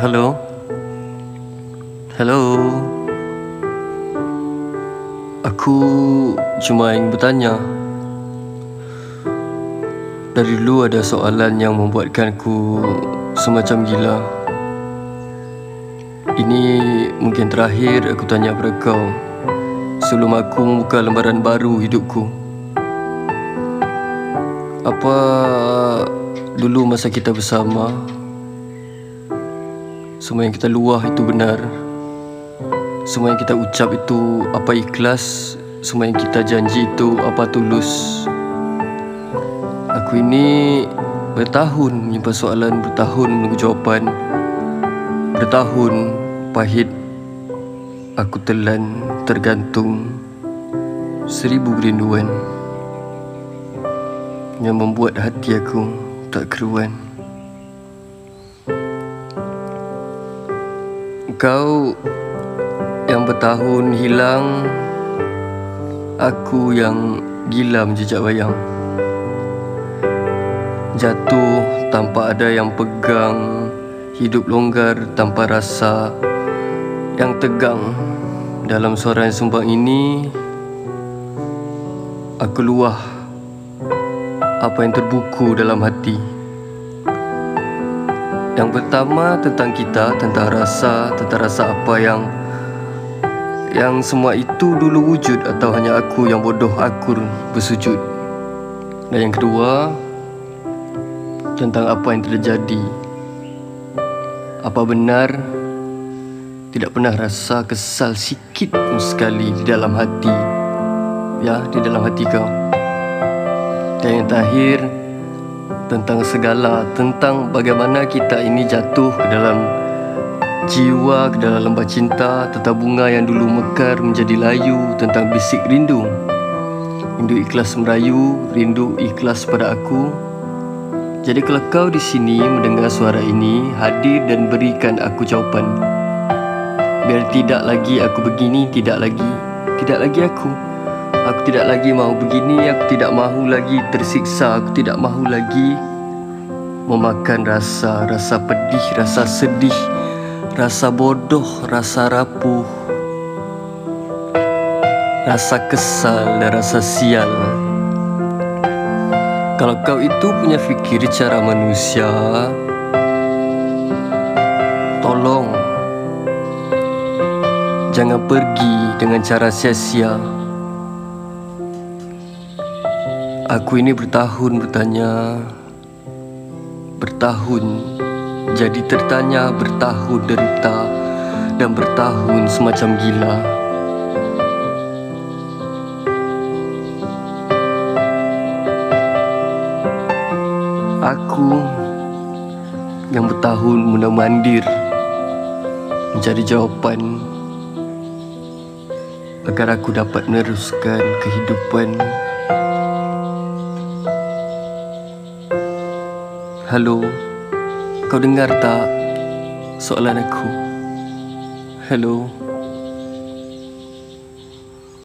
Hello? Hello? Aku cuma ingin bertanya Dari dulu ada soalan yang membuatkan ku semacam gila Ini mungkin terakhir aku tanya pada kau Sebelum aku membuka lembaran baru hidupku Apa dulu masa kita bersama Semua yang kita luah itu benar. Semua yang kita ucap itu apa ikhlas. Semua yang kita janji itu apa tulus. Aku ini bertahun menyimpan soalan Bertahun menunggu jawapan. Bertahun pahit Aku telan tergantung Seribu kerinduan Yang membuat hati aku tak keruan Kau yang bertahun hilang Aku yang gila menjejak bayang Jatuh tanpa ada yang pegang Hidup longgar tanpa rasa yang tegang. Dalam suara yang sumbang ini Aku luah apa yang terbuku dalam hati Yang pertama tentang kita, tentang rasa, tentang rasa apa yang Yang semua itu dulu wujud atau hanya aku yang bodoh akur bersujud. Dan yang kedua Tentang apa yang terjadi. Apa benar Tidak pernah rasa kesal sikit pun sekali di dalam hati. Ya, di dalam hati kau. Dan yang terakhir Tentang segala Tentang bagaimana kita ini jatuh ke dalam Jiwa ke dalam lembah cinta Tentang bunga yang dulu mekar menjadi layu Tentang bisik rindu. Rindu ikhlas merayu Rindu ikhlas pada aku. Jadi kalau kau di sini mendengar suara ini Hadir dan berikan aku jawapan. Biar tidak lagi aku begini Tidak lagi Tidak lagi aku Aku tidak lagi mahu begini Aku tidak mahu lagi tersiksa Aku tidak mahu lagi Memakan rasa Rasa pedih Rasa sedih Rasa bodoh Rasa rapuh Rasa kesal Dan rasa sial. Kalau kau itu punya fikir cara manusia Tolong Jangan pergi dengan cara sia-sia Aku ini bertahun bertanya Bertahun Jadi tertanya bertahun derita Dan bertahun semacam gila. Aku Yang bertahun muna mandir Mencari jawapan Agar aku dapat meneruskan kehidupan Halo, kau dengar tak soalan aku? Hello.